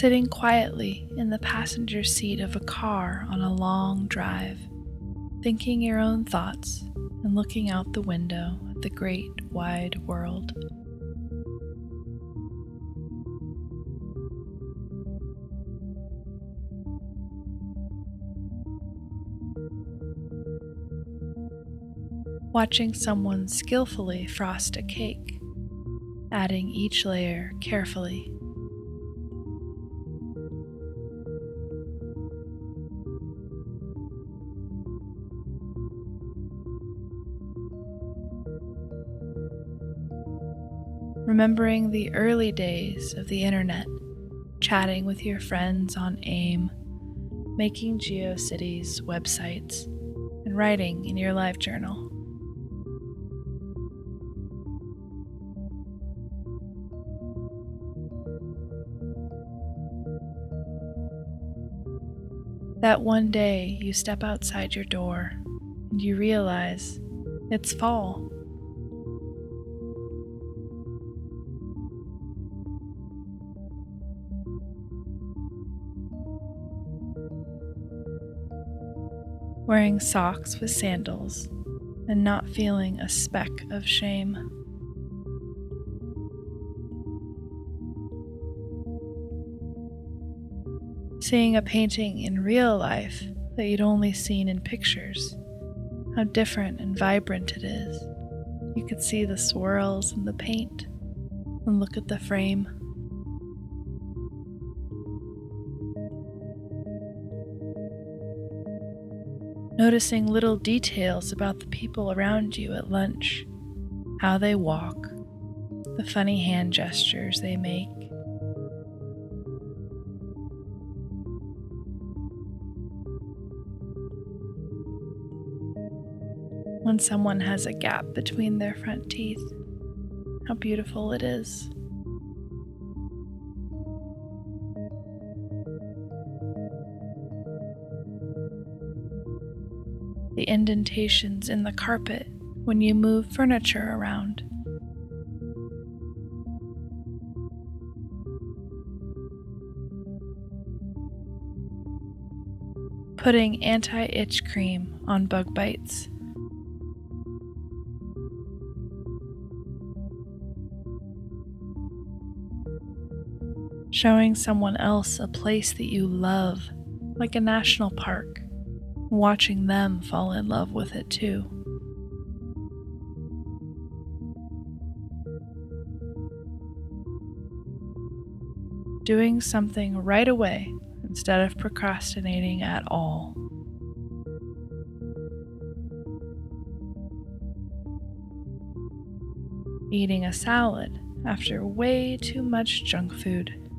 Sitting quietly in the passenger seat of a car on a long drive, thinking your own thoughts and looking out the window at the great wide world. watching someone skillfully frost a cake, adding each layer carefully. Remembering the early days of the internet, chatting with your friends on AIM, making GeoCities websites, and writing in your live journal. That one day you step outside your door and you realize it's fall. Wearing socks with sandals and not feeling a speck of shame. Seeing a painting in real life that you'd only seen in pictures. How different and vibrant it is. You could see the swirls in the paint and look at the frame. Noticing little details about the people around you at lunch, how they walk, the funny hand gestures they make, when someone has a gap between their front teeth. How beautiful it is. The indentations in the carpet when you move furniture around. Putting anti itch cream on bug bites. showing someone else a place that you love, like a national park, watching them fall in love with it too. Doing something right away instead of procrastinating at all. Eating a salad after way too much junk food.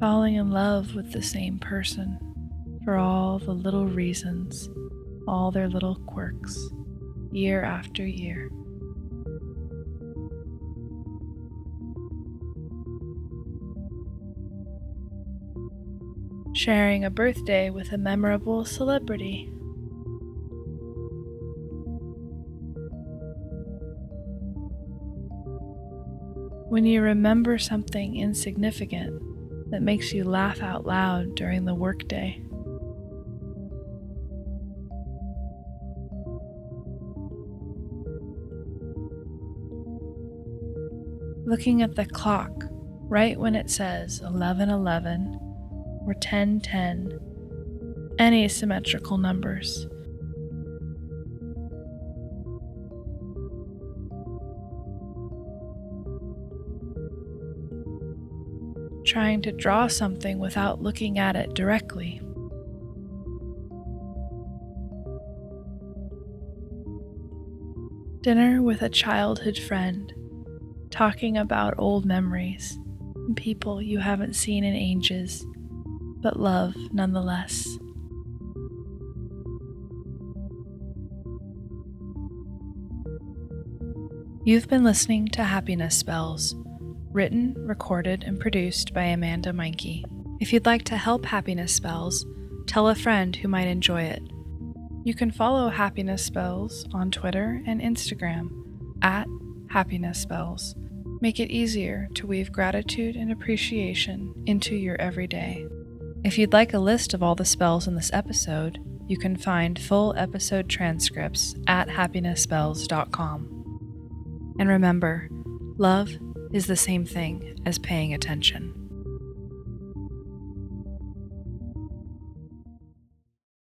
Falling in love with the same person for all the little reasons, all their little quirks, year after year. Sharing a birthday with a memorable celebrity. When you remember something insignificant, that makes you laugh out loud during the workday. Looking at the clock right when it says 1111 or 1010, any symmetrical numbers. Trying to draw something without looking at it directly. Dinner with a childhood friend, talking about old memories and people you haven't seen in ages, but love nonetheless. You've been listening to Happiness Spells, written, recorded, and produced by Amanda Meyncke. If you'd like to help Happiness Spells, tell a friend who might enjoy it. You can follow Happiness Spells on Twitter and Instagram at Happiness Spells. Make it easier to weave gratitude and appreciation into your everyday. If you'd like a list of all the spells in this episode, you can find full episode transcripts at happinessspells.com. And remember, love is the same thing as paying attention.